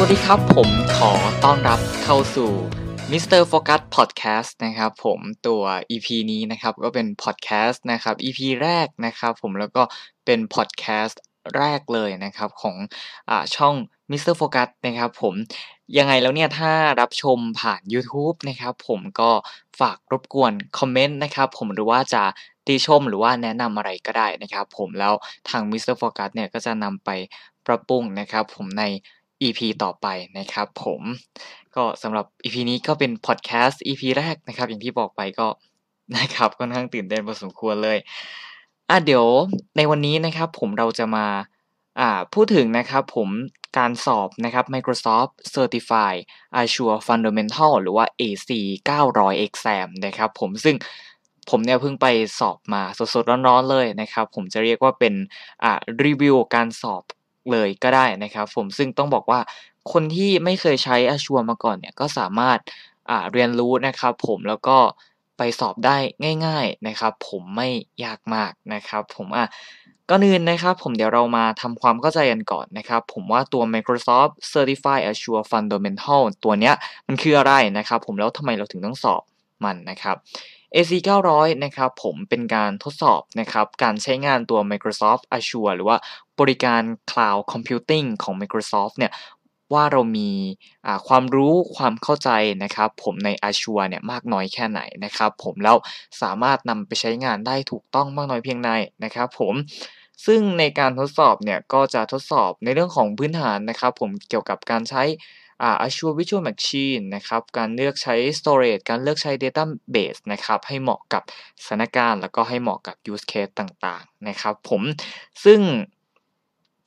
สวัสดีครับ ผมขอต้อนรับเข้าสู่ Mr. Focus Podcast นะครับผมตัว EP นี้นะครับก็เป็น podcast นะครับ EP แรกนะครับผมแล้วก็เป็น podcast แรกเลยนะครับของอช่อง Mr. Focus นะครับผมยังไงแล้วเนี่ยถ้ารับชมผ่าน YouTube นะครับผมก็ฝากรบกวนคอมเมนต์นะครับผมหรือว่าจะติชมหรือว่าแนะนำอะไรก็ได้นะครับผมแล้วทาง Mr. Focus เนี่ยก็จะนำไปปรับปรุงนะครับผมใน EP ต่อไปนะครับผมก็สำหรับ EP นี้ก็เป็นพอดแคสต์ EP แรกนะครับ อย่างที่บอกไปก็นะครับค่อนข้างตื่นเต้นพอสมควรเลยอะเดี๋ยวในวันนี้นะครับผมเราจะมาอ่าพูดถึงนะครับผมการสอบนะครับ Microsoft Certified Azure Fundamental หรือว่า AC 900 Exam นะครับผมซึ่งผมเนี่ยเพิ่งไปสอบมาสดๆร้อนๆเลยนะครับ ผมจะเรียกว่าเป็นอ่ารีวิวการสอบ เลยก็ได้นะครับผมซึ่งต้องบอกว่าคนที่ไม่เคยใช้ Azure มาก่อนเนี่ยก็สามารถเรียนรู้นะครับผมแล้วก็ไปสอบได้ง่าย ๆนะครับ ผมไม่ยากมากนะครับ ผมอะก่อนอื่นนะครับ ผมเดี๋ยวเรามาทำความเข้าใจกันก่อนนะครับ ผมว่าตัว Microsoft Certified Azure Fundamental ตัวเนี้ยมันคืออะไรนะครับ ผมแล้วทำไมเราถึงต้องสอบมันนะครับ AC 900นะครับผมเป็นการทดสอบนะครับการใช้งานตัว Microsoft Azure หรือว่าบริการ Cloud Computing ของ Microsoft เนี่ยว่าเรามีความรู้ความเข้าใจนะครับผมใน Azure เนี่ยมากน้อยแค่ไหนนะครับผมแล้วสามารถนำไปใช้งานได้ถูกต้องมากน้อยเพียงใดนะครับผมซึ่งในการทดสอบเนี่ยก็จะทดสอบในเรื่องของพื้นฐานนะครับผมเกี่ยวกับการใช้ Azure Virtual Machine นะครับการเลือกใช้ storage การเลือกใช้ database นะครับให้เหมาะกับสถานการณ์ แล้วก็ให้เหมาะกับ use case ต่างๆนะครับผมซึ่ง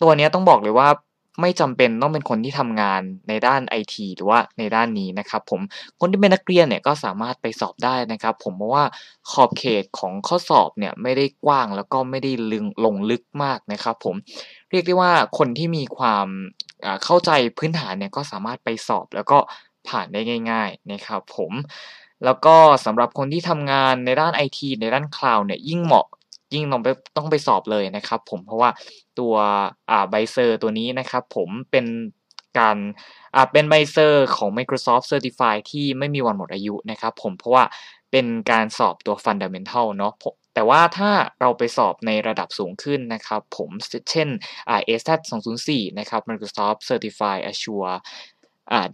ตัวนี้ต้องบอกเลยว่าไม่จำเป็นต้องเป็นคนที่ทำงานในด้านไอทีหรือว่าในด้านนี้นะครับผมคนที่เป็นนักเรียนเนี่ยก็สามารถไปสอบได้นะครับ ผมเพราะว่าขอบเขตของข้อสอบเนี่ยไม่ได้กว้างแล้วก็ไม่ได้ลึงลงลึกมากนะครับ ผมเรียกได้ว่าคนที่มีความ เข้าใจพื้นฐานเนี่ยก็สามารถไปสอบแล้วก็ผ่านได้ง่าย ๆนะครับผมแล้วก็สำหรับคนที่ทำงานในด้านไอทีในด้านคลาวด์เนี่ยยิ่งเหมาะยิ่งต้องไปต้องไปสอบเลยนะครับผมเพราะว่าตัวอ่าไบเซอร์ตัวนี้นะครับผมเป็นการเป็นไบเซอร์ของ Microsoft Certify ที่ไม่มีวันหมดอายุนะครับผมเพราะว่าเป็นการสอบตัว Fundamental เนาะ แต่ว่าถ้าเราไปสอบในระดับสูงขึ้นนะครับผมเช่น ASAT 204 นะครับ Microsoft Certified Azure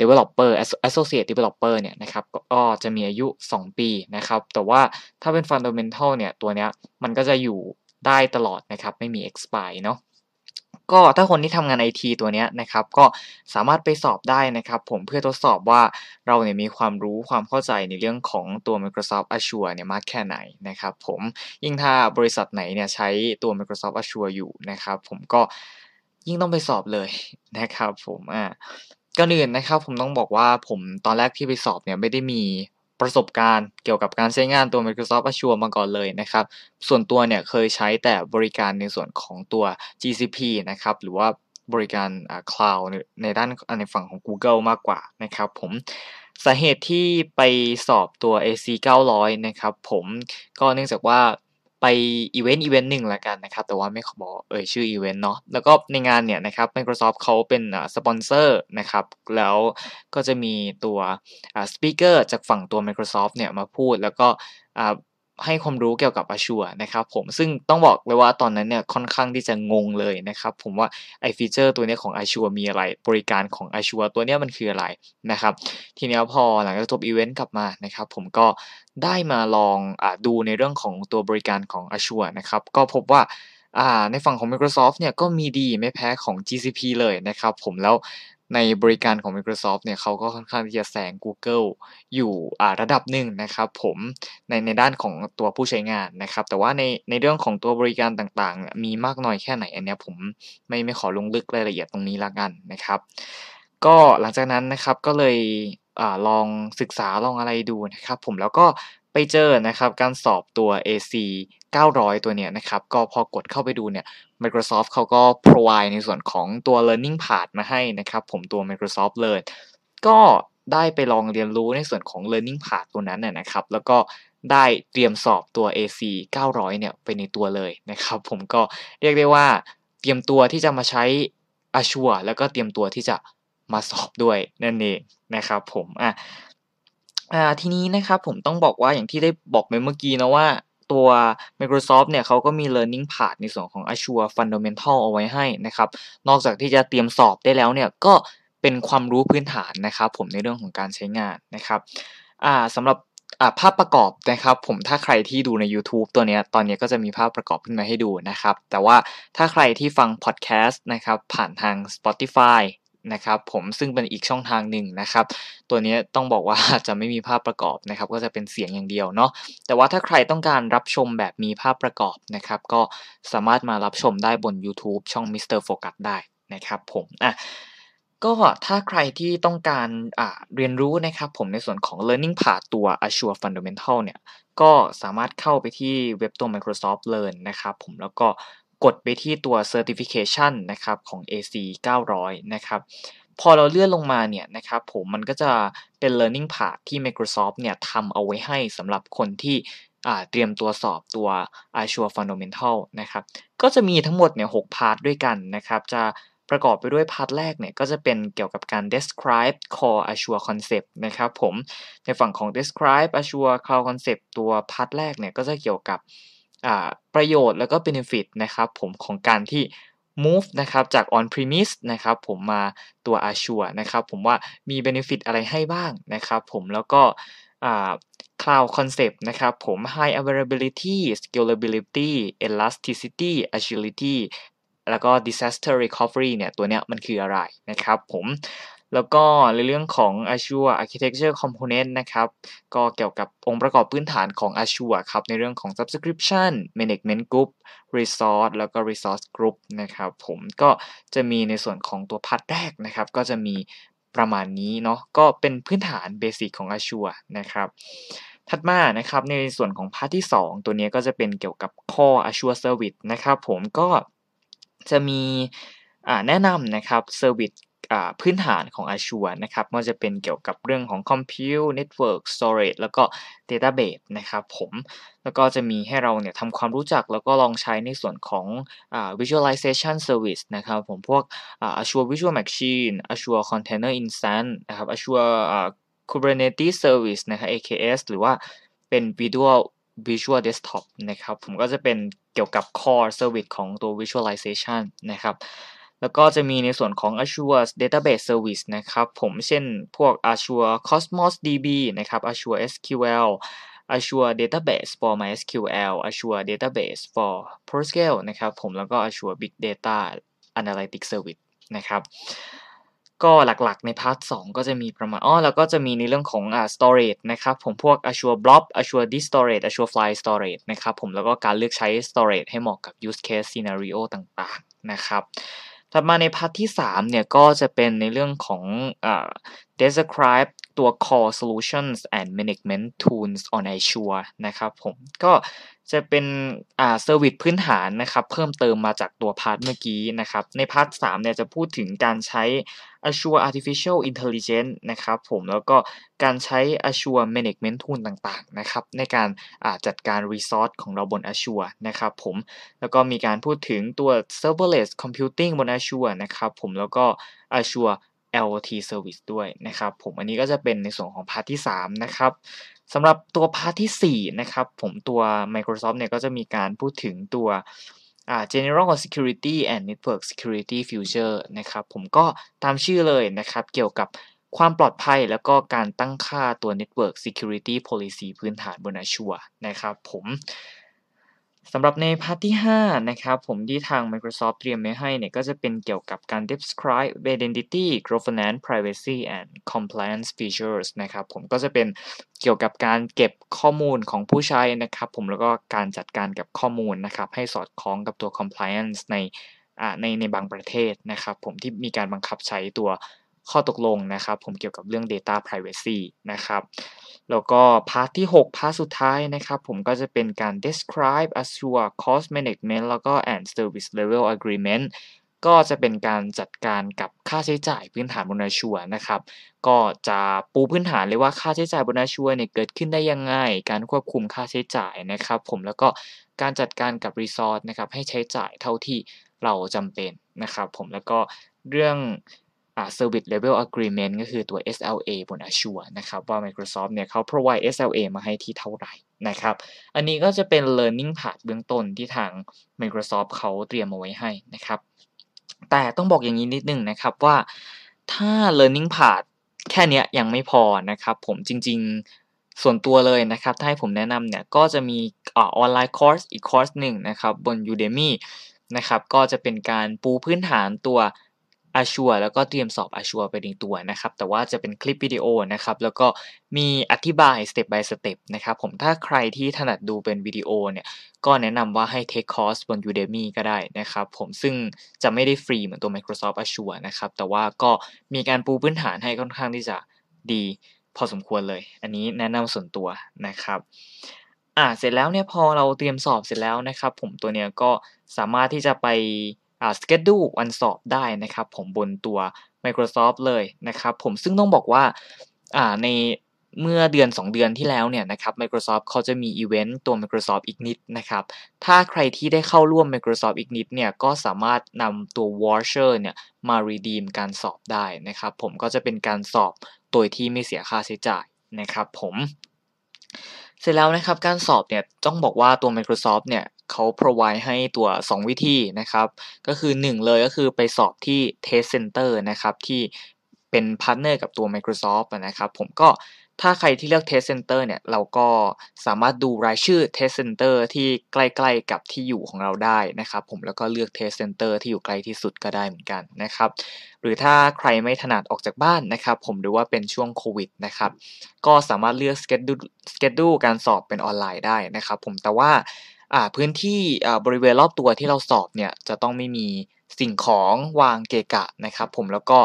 developer associate developer เนี่ยนะครับก็จะมีอายุ 2 ปีนะครับ แต่ว่าถ้าเป็น fundamental เนี่ยตัวเนี้ยมันก็จะอยู่ได้ตลอดนะครับ ไม่มี expire เนาะ ก็ถ้าคนที่ทำงานไอทีตัวนี้นะครับก็สามารถไปสอบได้นะครับผมเพื่อทดสอบว่าเราเนี่ยมีความรู้ความเข้าใจในเรื่องของตัว Microsoft Azure เนี่ยมากแค่ไหนนะครับผมยิ่งถ้าบริษัทไหนเนี่ยใช้ตัว Microsoft Azure อยู่นะครับผมก็ยิ่งต้องไปสอบเลยนะครับผมอ่าก่อนอื่นนะครับผมต้องบอกว่าผมตอนแรกที่ไปสอบเนี่ยไม่ได้มี ประสบการณ์เกี่ยวกับการใช้งานตัว Microsoft Azure มาก่อนเลยนะครับ ส่วนตัวเนี่ยเคยใช้แต่บริการในส่วนของตัว GCP นะครับ หรือว่าบริการ cloud ในด้านในฝั่งของ Google มากกว่านะครับผมสาเหตุที่ไปสอบตัว AC 900 นะครับผมก็เนื่องจากว่า ไป event event หนึ่งละกันนะครับ แต่ว่าไม่ขอบอกเอ่ยชื่ออีเวนต์เนาะแล้วก็ในงานเนี่ยนะครับ Microsoft เขาเป็นสปอนเซอร์นะครับ แล้วก็จะมีตัว speaker จากฝั่งตัว Microsoft เนี่ยมาพูดแล้วก็ ให้ความรู้เกี่ยวกับ Azure นะครับผมซึ่งต้องบอกเลยว่าตอนนั้นเนี่ยค่อนข้างที่จะงงเลยนะครับผมว่าไอ feature ตัวนี้ของ Azure มีอะไร บริการของ Azure ตัวนี้มันคืออะไรนะครับทีนี้พอหลังจากจบอีเวนต์กลับมานะครับผมก็ได้มาลองอดูในเรื่องของตัวบริการของ Azure นะครับก็พบว่าในฝั่งของ Microsoft เนี่ยก็มีดีไม่แพ้ของ GCP เลยนะครับผมแล้ว ในบริการของ Microsoft เนี่ยเขาก็ค่อนข้างที่จะแซง Google อยู่ระดับหนึ่งนะครับผมในในด้านของตัวผู้ใช้งานนะครับ แต่ว่าในในเรื่องของตัวบริการต่างๆ มีมากน้อยแค่ไหนอันนี้ผมไม่ไม่ขอลงลึกรายละเอียดตรงนี้ละกันนะครับ ก็หลังจากนั้นนะครับก็เลยอลองศึกษาลองอะไรดูนะครับ ผมแล้วก็ ไปเจอนะครับการสอบตัว AC 900 ตัวเนี้ยนะครับก็พอกดเข้าไปดูเนี่ย Microsoft เขาก็ provide ในส่วนของตัว learning path มาให้นะครับ ผมตัว Microsoft เลยก็ได้ไปลองเรียนรู้ในส่วนของ learning path ตัวนั้นน่ยนะครับ แล้วก็ได้เตรียมสอบตัว AC 900 เนี่ยไปในตัวเลยนะครับ ผมก็เรียกได้ว่าเตรียมตัวที่จะมาใช้ Azure แล้วก็เตรียมตัวที่จะมาสอบด้วยนั่นเองนะครับผมอะ อ่าทีนี้นะครับผมต้องบอกว่าอย่างที่ได้บอกไปเมื่อกี้นะว่าตัว Microsoft เนี่ยเขาก็มี learning path ในส่วนของ Azure Fundamental เอาไว้ให้นะครับ นอกจากที่จะเตรียมสอบได้แล้วเนี่ยก็เป็นความรู้พื้นฐานนะครับผมในเรื่องของการใช้งานนะครับอ่าสำหรับภาพประกอบนะครับผมถ้าใครที่ดูใน YouTube ตัวนี้ตอนนี้ก็จะมีภาพประกอบขึ้นมาให้ดูนะครับ แต่ว่าถ้าใครที่ฟังพอดแคสต์นะครับผ่านทาง Spotify นะครับผมซึ่งเป็นอีกช่องทางหนึ่งนะครับ ตัวนี้ต้องบอกว่าจะไม่มีภาพประกอบนะครับ ก็จะเป็นเสียงอย่างเดียวเนาะแต่ว่าถ้าใครต้องการรับชมแบบมีภาพประกอบนะครับ ก็สามารถมารับชมได้บน YouTube ช่อง Mr. Focus ได้นะครับผมอะก็ถ้าใครที่ต้องการเรียนรู้นะครับผมในส่วนของ learning path ตัว Azure Fundamental เนี่ย ก็สามารถเข้าไปที่เว็บตัว Microsoft Learn นะครับผมแล้วก็ กดไปที่ตัว certification นะครับของ AC 900 นะครับ พอเราเลื่อนลงมาเนี่ยนะครับผมมันก็จะเป็น learning path ที่ Microsoft เนี่ยทำเอาไว้ให้สำหรับคนที่เตรียมตัวสอบตัว Azure Fundamental นะครับ ก็จะมีทั้งหมดเนี่ย6 part ด้วยกันนะครับ จะประกอบไปด้วย part แรกเนี่ยก็จะเป็นเกี่ยวกับการ describe core Azure concept นะครับผม ในฝั่งของ describe Azure cloud concept ตัว part แรกเนี่ยก็จะเกี่ยวกับ ประโยชน์แล้วก็ benefit นะครับผมของการที่ move นะครับจาก on premise นะครับผมมาตัว Azure นะครับผมว่ามี benefit อะไรให้บ้างนะครับผมแล้วก็ cloud concept นะครับผม high availability scalability elasticity agility แล้วก็ disaster recovery เนี่ยตัวเนี้ยมันคืออะไรนะครับผม แล้วก็ในเรื่องของ Azure Architecture Component นะครับ ก็เกี่ยวกับองค์ประกอบพื้นฐานของ Azure ครับ ในเรื่องของ Subscription Management Group Resource แล้วก็ Resource Group นะครับ ผมก็จะมีในส่วนของตัว part แรกนะครับ ก็จะมีประมาณนี้เนาะ ก็เป็นพื้นฐาน basic ของ Azure นะครับถัดมานะครับในส่วนของพาร์ทที่ 2 ตัวนี้ก็จะเป็นเกี่ยวกับ Core Azure Service นะครับผมก็จะมีแนะนำนะครับ Service พื้นฐานของ Azure นะครับมันจะเป็นเกี่ยวกับเรื่องของ Compute Network Storage แล้วก็ Database นะครับผมแล้วก็จะมีให้เราเนี่ยทำความรู้จักแล้วก็ลองใช้ในส่วนของ Visualization Service นะครับผมพวก Azure Visual Machine Azure Container Instance นะครับ Azure Kubernetes Service นะครับ AKS หรือว่าเป็น Visual Visual Desktop นะครับผมก็จะเป็นเกี่ยวกับ Core Service ของตัว Visualization นะครับ แล้วก็จะมีในส่วนของ Azure Database Service นะครับผมเช่นพวก Azure Cosmos DB นะครับ Azure SQL Azure Database for MySQL Azure Database for PostgreSQL นะครับผมแล้วก็ Azure Big Data Analytics Service นะครับก็หลักๆใน part 2ก็จะมีประมาณอ๋อแล้วก็จะมีในเรื่องของอ่า storage นะครับผมพวก Azure Blob Azure Disk Storage Azure File Storage นะครับผมแล้วก็การเลือกใช้ storage ให้เหมาะกับ use case scenario ต่างๆนะครับ ถัดมาใน part ที่3เนี่ยก็จะเป็นในเรื่องของอ่า describe ตัว core solutions and management tools on Azure นะครับผมก็จะเป็นอ่า service พื้นฐานนะครับ เพิ่มเติมมาจากตัว part เมื่อกี้นะครับ ใน part 3เนี่ยจะพูดถึงการใช้ Azure Artificial Intelligence นะครับผมแล้วก็การใช้ Azure Management Tool ต่างๆนะครับ ในการจัดการ Resource ของเราบน Azure นะครับผมแล้วก็มีการพูดถึงตัว Serverless Computing บน Azure นะครับผมแล้วก็ Azure IoT Service ด้วยนะครับผมอันนี้ก็จะเป็นในส่วนของ part ที่3นะครับสำหรับตัว part ที่4นะครับผมตัว Microsoft เนี่ยก็จะมีการพูดถึงตัว General Security and Network Security Feature นะครับผมก็ตามชื่อเลยนะครับเกี่ยวกับความปลอดภัยแล้วก็การตั้งค่าตัว Network Security Policy พื้นฐานบน Azure นะครับผม สำหรับใน part ที่ 5 นะครับผมที่ทาง Microsoft เตรียมไว้ให้เนี่ยก็จะเป็นเกี่ยวกับการ describe identity governance privacy and compliance features นะครับผมก็จะเป็นเกี่ยวกับการเก็บข้อมูลของผู้ใช้นะครับผมแล้วก็การจัดการกับข้อมูลนะครับให้สอดคล้องกับตัว compliance ในในในบางประเทศนะครับผมที่มีการบังคับใช้ตัว ข้อตกลงนะครับผมเกี่ยวกับเรื่อง data privacy นะครับแล้วก็ part ที่ 6 part สุดท้ายนะครับผมก็จะเป็นการ describe Azure cost management แล้วก็ and service level agreement ก็จะเป็นการจัดการกับค่าใช้จ่ายพื้นฐานบน Azure นะครับ ก็จะปูพื้นฐานเลยว่าค่าใช้จ่ายบน Azure เนี่ยเกิดขึ้นได้ยังไง การควบคุมค่าใช้จ่ายนะครับ ผมแล้วก็การจัดการกับ resource นะครับให้ใช้จ่ายเท่าที่เราจำเป็นนะครับ ผมแล้วก็เรื่อง Service Level Agreement ก็คือตัว SLA บน Azure นะครับ ว่า Microsoft เนี่ยเขา provide SLA มาให้ที่เท่าไหร่นะครับ อันนี้ก็จะเป็น learning path เบื้องต้นที่ทาง Microsoft เขาเตรียมเอาไว้ให้นะครับ แต่ต้องบอกอย่างนี้นิดนึงนะครับว่าถ้า learning path แค่นี้ยังไม่พอนะครับ ผมจริงๆส่วนตัวเลยนะครับ ถ้าให้ผมแนะนำเนี่ยก็จะมีออนไลน์คอร์สอีกคอร์สหนึ่งนะครับบน Udemy นะครับก็จะเป็นการปูพื้นฐานตัว Azure แล้วก็เตรียมสอบ Azure ไปในตัวนะครับ แต่ว่าจะเป็นคลิปวิดีโอนะครับ แล้วก็มีอธิบาย step by step นะครับ ผมถ้าใครที่ถนัดดูเป็นวิดีโอเนี่ย ก็แนะนำว่าให้ take course บน Udemy ก็ได้นะครับ ผมซึ่งจะไม่ได้ฟรีเหมือนตัว Microsoft Azure นะครับ แต่ว่าก็มีการปูพื้นฐานให้ค่อนข้างที่จะดีพอสมควรเลย อันนี้แนะนำส่วนตัวนะครับอ่าเสร็จแล้วเนี่ยพอเราเตรียมสอบเสร็จแล้วนะครับ ผมตัวเนี้ยก็สามารถที่จะไป อ่า schedule วันสอบได้นะครับ ผมบนตัว Microsoft เลยนะครับ ผมซึ่งต้องบอกว่าอ่าในเมื่อเดือน 2 เดือนที่แล้วเนี่ยนะครับ Microsoft เขาจะมีอีเวนต์ตัว Microsoft Ignite นะครับ ถ้าใครที่ได้เข้าร่วม Microsoft Ignite เนี่ยก็สามารถนำตัว voucher เนี่ยมา redeem การสอบได้นะครับ ผมก็จะเป็นการสอบโดยที่ไม่เสียค่าใช้จ่ายนะครับผม เสร็จแล้วนะครับการสอบเนี่ยต้องบอกว่าตัว Microsoft เนี่ย เขา provide ให้ตัว 2 วิธีนะครับ ก็คือ 1 เลยก็คือไปสอบที่ Test Center นะครับ ที่เป็น partner กับตัว Microsoft นะครับผมก็ถ้าใครที่เลือก Test Center เนี่ย เราก็สามารถดูรายชื่อ Test Center ที่ใกล้ๆกับที่อยู่ของเราได้นะครับ ผมแล้วก็เลือก Test Center ที่อยู่ใกล้ที่สุดก็ได้เหมือนกันนะครับ หรือถ้าใครไม่ถนัดออกจากบ้านนะครับ ผมหรือว่าเป็นช่วงโควิดนะครับ ก็สามารถเลือก schedule schedule การสอบเป็นออนไลน์ได้นะครับ ผมแต่ว่า พื้นที่อ่าบริเวณรอบตัวที่เราสอบเนี่ยจะต้องไม่มีสิ่งของวางเกะกะนะครับผมแล้วก็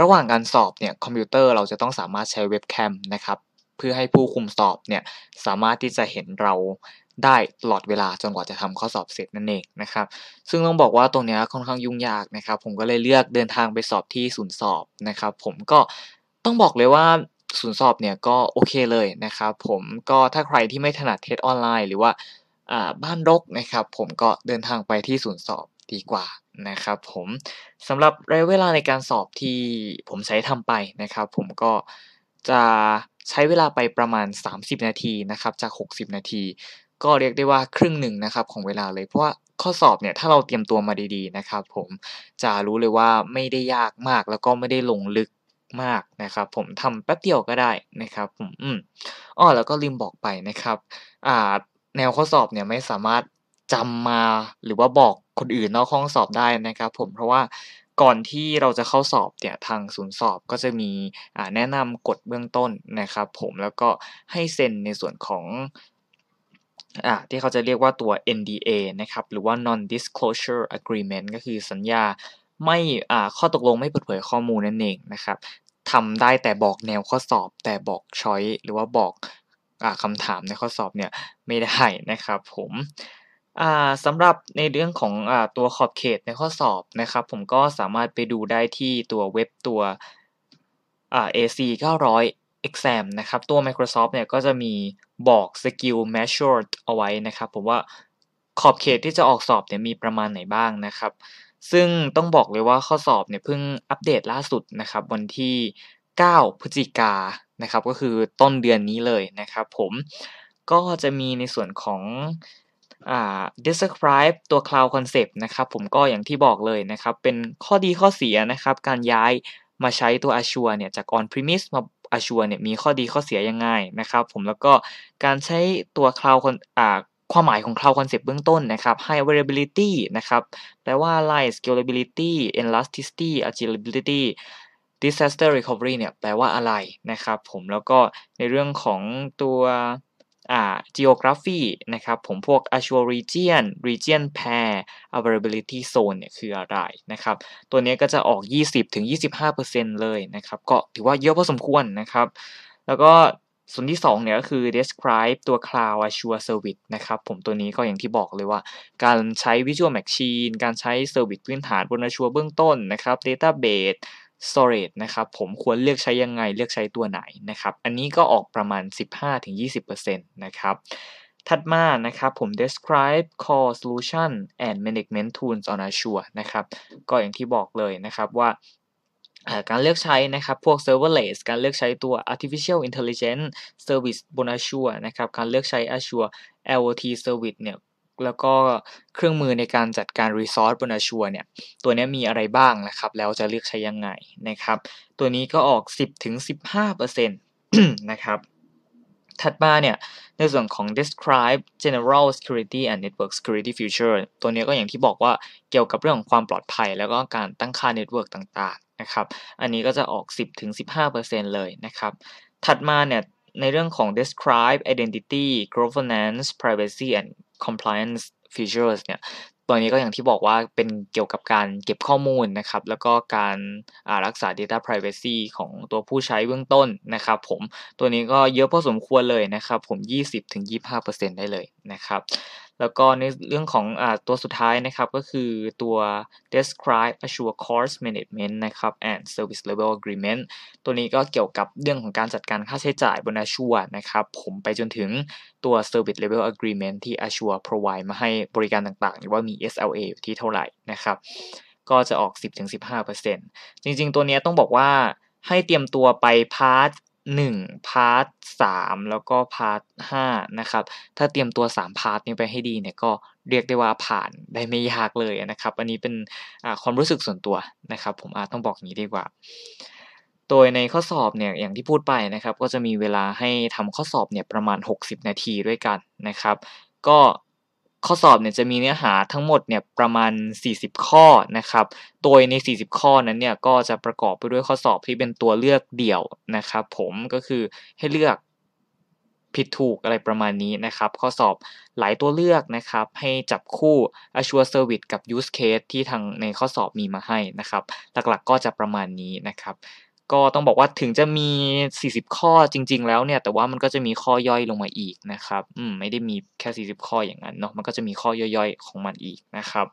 ระหว่างการสอบเนี่ยคอมพิวเตอร์เราจะต้องสามารถใช้เว็บแคมนะครับเพื่อให้ผู้คุมสอบเนี่ยสามารถที่จะเห็นเราได้ตลอดเวลาจนกว่าจะทำข้อสอบเสร็จนั่นเองนะครับ ซึ่งต้องบอกว่าตรงนี้ค่อนข้างยุ่งยากนะครับ ผมก็เลยเลือกเดินทางไปสอบที่ศูนย์สอบนะครับ ผมก็ต้องบอกเลยว่าศูนย์สอบเนี่ยก็โอเคเลยนะครับ ผมก็ถ้าใครที่ไม่ถนัดเทสออนไลน์หรือว่า บ้านรกนะครับ ผมก็เดินทางไปที่ศูนย์สอบดีกว่านะครับผมสำหรับระยะเวลาในการสอบที่ผมใช้ทำไปนะครับ ผมก็จะใช้เวลาไปประมาณ 30 นาทีนะครับจาก 60 นาที ก็เรียกได้ว่าครึ่งหนึ่งนะครับของเวลาเลยเพราะว่าข้อสอบเนี่ยถ้าเราเตรียมตัวมาดีๆนะครับ ผมจะรู้เลยว่าไม่ได้ยากมากแล้วก็ไม่ได้ลงลึกมากนะครับ ผมทำแป๊บเดียวก็ได้นะครับผมอืมอ้อแล้วก็ลืมบอกไปนะครับอ่า แนวข้อสอบเนี่ยไม่สามารถจำมาหรือว่าบอกคนอื่นนอกห้องสอบได้นะครับผมเพราะว่าก่อนที่เราจะเข้าสอบเนี่ยทางศูนย์สอบก็จะมีแนะนำกฎเบื้องต้นนะครับผมแล้วก็ให้เซ็นในส่วนของอ่าที่เขาจะเรียกว่าตัว NDA นะครับหรือว่า non disclosure agreement ก็คือสัญญาไม่อ่าข้อตกลงไม่เปิดเผยข้อมูลนั่นเองนะครับทำได้แต่บอกแนวข้อสอบแต่บอกช้อยหรือว่าบอก คำถามในข้อสอบเนี่ยไม่ได้นะครับผมอ่าสำหรับในเรื่องของอ่าตัวขอบเขตในข้อสอบนะครับ ผมก็สามารถไปดูได้ที่ตัวเว็บตัวอ่า AC 900 exam นะครับ ตัว Microsoft เนี่ยก็จะมีบอก skill measured เอาไว้นะครับ ผมว่าขอบเขตที่จะออกสอบเนี่ยมีประมาณไหนบ้างนะครับ ซึ่งต้องบอกเลยว่าข้อสอบเนี่ยเพิ่งอัปเดตล่าสุดนะครับ วันที่ 9 พฤศจิกา นะครับ ก็คือต้นเดือนนี้เลยนะครับผมก็จะมีในส่วนของอ่า describe ตัว cloud concept นะครับผมก็อย่างที่บอกเลยนะครับ เป็นข้อดีข้อเสียนะครับ การย้ายมาใช้ตัว Azure เนี่ยจาก on premise มา Azure เนี่ยมีข้อดีข้อเสียยังไงนะครับ ผมแล้วก็การใช้ตัว cloud อ่าความหมายของ cloud concept เบื้องต้นนะครับ high availability นะครับแปลว่าอะไร scalability elasticity agility disaster recovery เนี่ยแปลว่าอะไรนะครับผมแล้วก็ในเรื่องของตัวอ่า geography นะครับผมพวก Azure region region pair availability zone เนี่ยคืออะไรนะครับ ตัวนี้ก็จะออก 20-25%เลยนะครับ ก็ถือว่าเยอะพอสมควรนะครับ แล้วก็ส่วนที่2เนี่ยก็คือ describe ตัว cloud Azure service นะครับผมตัวนี้ก็อย่างที่บอกเลยว่า การใช้ Visual Machine การใช้ service พื้นฐานบน Azure เบื้องต้นนะครับ database storage นะครับผมควรเลือกใช้ยังไงเลือกใช้ตัวไหนนะครับ อันนี้ก็ออกประมาณ 15-20%นะครับถัดมานะครับผม describe core solution and management tools on Azure นะครับก็อย่างที่บอกเลยนะครับว่าการเลือกใช้นะครับพวก serverless การเลือกใช้ตัว artificial intelligence service บน Azure นะครับการเลือกใช้ Azure IoT service เนี่ย แล้วก็เครื่องมือในการจัดการ resource บน Azure เนี่ย ตัวนี้มีอะไรบ้างนะครับ แล้วจะเลือกใช้ยังไงนะครับ ตัวนี้ก็ออก 10-15%นะครับถัดมาเนี่ย ในส่วนของ describe general security and network security feature ตัวนี้ก็อย่างที่บอกว่าเกี่ยวกับเรื่องของความปลอดภัย แล้วก็การตั้งค่า network ต่างๆนะครับ อันนี้ก็จะออก 10-15%เลยนะครับ ถัดมาเนี่ย ในเรื่องของ describe identity governance privacy and compliance features เนี่ยตัวนี้ก็อย่างที่บอกว่าเป็นเกี่ยวกับการเก็บข้อมูลนะครับ แล้วก็การรักษา Data Privacy ของตัวผู้ใช้เบื้องต้นนะครับผมตัวนี้ก็เยอะพอสมควรเลยนะครับผม 20-25%ได้เลยนะครับ แล้วก็ในเรื่องของอตัวสุดท้ายนะครับก็คือตัว describe Azure cost management นะครับ and service level agreement ตัวนี้ก็เกี่ยวกับเรื่องของการจัดการค่าใช้จ่ายบน Azure นะครับ ผมไปจนถึงตัว service level agreement ที่ Azure provide มาให้บริการต่างๆ หรือว่ามี SLA อยู่ที่เท่าไหร่นะครับ ก็จะออก 10-15%จริงๆ ตัวนี้ต้องบอกว่าให้เตรียมตัวไปพาร์ท 1 part 3แล้วก็ part 5นะครับ ถ้าเตรียมตัว 3 part นี้ไปให้ดีเนี่ยก็เรียกได้ว่าผ่านได้ไม่ยากเลยนะครับ อันนี้เป็นความรู้สึกส่วนตัวนะครับ ผมอาจต้องบอกอย่างนี้ดีกว่า โดยในข้อสอบเนี่ยอย่างที่พูดไปนะครับ ก็จะมีเวลาให้ทำข้อสอบเนี่ยประมาณ 60 นาทีด้วยกันนะครับ ก็ ข้อสอบเนี่ยจะมีเนื้อหาทั้งหมดเนี่ยประมาณ 40 ข้อนะครับ โดยใน 40 ข้อนั้นเนี่ยก็จะประกอบไปด้วยข้อสอบที่เป็นตัวเลือกเดี่ยวนะครับ ผมก็คือให้เลือกผิดถูกอะไรประมาณนี้นะครับ ข้อสอบหลายตัวเลือกนะครับ ให้จับคู่ Azure Service กับ Use Case ที่ทางในข้อสอบมีมาให้นะครับ หลักๆก็จะประมาณนี้นะครับ ก็ต้องบอกว่าถึงจะมี 40 ข้อจริง ๆ แล้วเนี่ย แต่ว่ามันก็จะมีข้อย่อยลงมาอีกนะครับ อืม ไม่ได้มีแค่ 40 ข้ออย่างนั้นเนาะ มันก็จะมีข้อย่อยๆ ของมันอีกนะครับ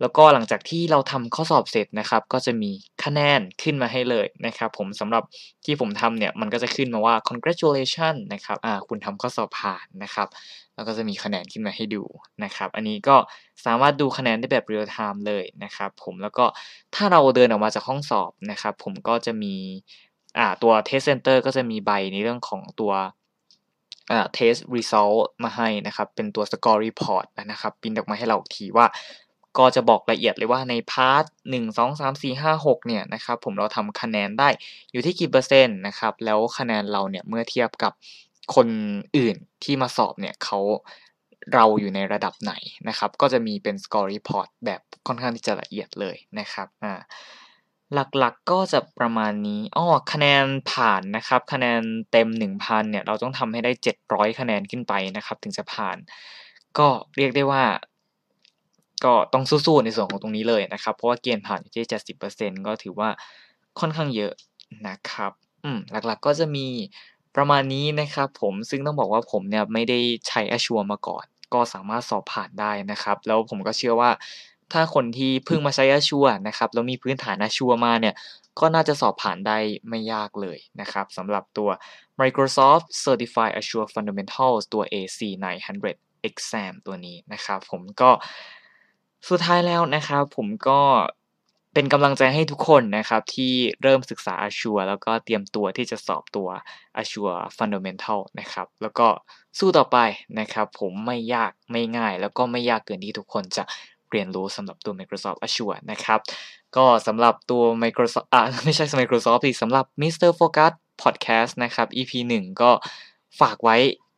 แล้วก็หลังจากที่เราทำข้อสอบเสร็จนะครับ ก็จะมีคะแนนขึ้นมาให้เลยนะครับ ผมสำหรับที่ผมทำเนี่ย มันก็จะขึ้นมาว่า congratulation นะครับ อ่า คุณทำข้อสอบผ่านนะครับ แล้วก็จะมีคะแนนขึ้นมาให้ดูนะครับ อันนี้ก็สามารถดูคะแนนได้แบบเรียลไทม์เลยนะครับ ผมแล้วก็ถ้าเราเดินออกมาจากห้องสอบนะครับ ผมก็จะมีตัว test center ก็จะมีใบในเรื่องของตัว test result มาให้นะครับ เป็นตัว score report นะครับพิมพ์ออกมาให้เราทีว่าก็จะบอกละเอียดเลยว่าในพาร์ทหนึ่งสองสามสี่ห้าหกเนี่ยนะครับผมเราทำคะแนนได้อยู่ที่กี่เปอร์เซ็นต์นะครับแล้วคะแนนเราเนี่ยเมื่อเทียบกับ คนอื่นที่มาสอบเนี่ยเขาเราอยู่ในระดับไหนนะครับ ก็จะมีเป็น score report แบบค่อนข้างที่จะละเอียดเลยนะครับอ่าหลักๆกก็จะประมาณนี้อ้อคะแนนผ่านนะครับ คะแนนเต็ม 1,000เนี่ยเราต้องทำให้ได้ 700 คะแนนขึ้นไปนะครับ ถึงจะผ่าน ก็เรียกได้ว่า ก็ต้องสู้ๆในส่วนของตรงนี้เลยนะครับ เพราะว่าเกณฑ์ผ่านอยู่ที่ 70%ก็ถือว่าค่อนข้างเยอะนะครับ อืมหลักๆก็จะมี ประมาณนี้นะครับผมซึ่งต้องบอกว่าผมเนี่ยไม่ได้ใช้อชัวมาก่อน ก็สามารถสอบผ่านได้นะครับ แล้วผมก็เชื่อว่า ถ้าคนที่เพิ่งมาใช้อชัวนะครับแล้วมีพื้นฐานอชัวมาเนี่ยก็น่าจะสอบผ่านได้ไม่ยากเลยนะครับสำหรับตัว Microsoft Certified Azure Fundamentals ตัว AC 900 Exam ตัวนี้นะครับผมก็สุดท้ายแล้วนะครับผมก็ เป็นกำลังใจให้ทุกคนนะครับ ที่เริ่มศึกษา Azure แล้วก็เตรียมตัวที่จะสอบตัว Azure Fundamental นะครับ แล้วก็สู้ต่อไปนะครับ ผมไม่ยากไม่ง่าย แล้วก็ไม่ยากเกินที่ทุกคนจะเรียนรู้สำหรับตัว Microsoft Azure นะครับ ก็สำหรับตัว Microsoft อ่าไม่ใช่ Microsoft สิสำหรับ Mr. Focus Podcast นะครับ EP 1 ก็ฝากไว้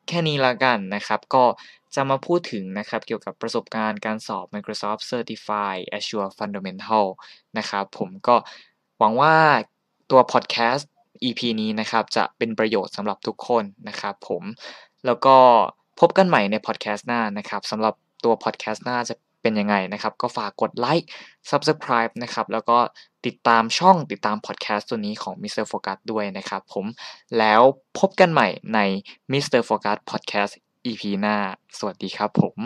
แค่นี้ละกันนะครับ ก็ จะมาพูดถึงนะครับเกี่ยวกับประสบการณ์การสอบ Microsoft Certified Azure Fundamental นะครับผมก็หวังว่าตัว podcast EP นี้นะครับจะเป็นประโยชน์สำหรับทุกคนนะครับผมแล้วก็พบกันใหม่ใน podcast หน้านะครับสำหรับตัว podcast หน้าจะเป็นยังไงนะครับ ก็ฝากกดไลค์ subscribe นะครับ แล้วก็ติดตามช่องติดตาม podcast ตัวนี้ของ Mr. Focus ด้วยนะครับผมแล้วพบกันใหม่ใน Mr. Focus Podcast EP หน้า สวัสดีครับผม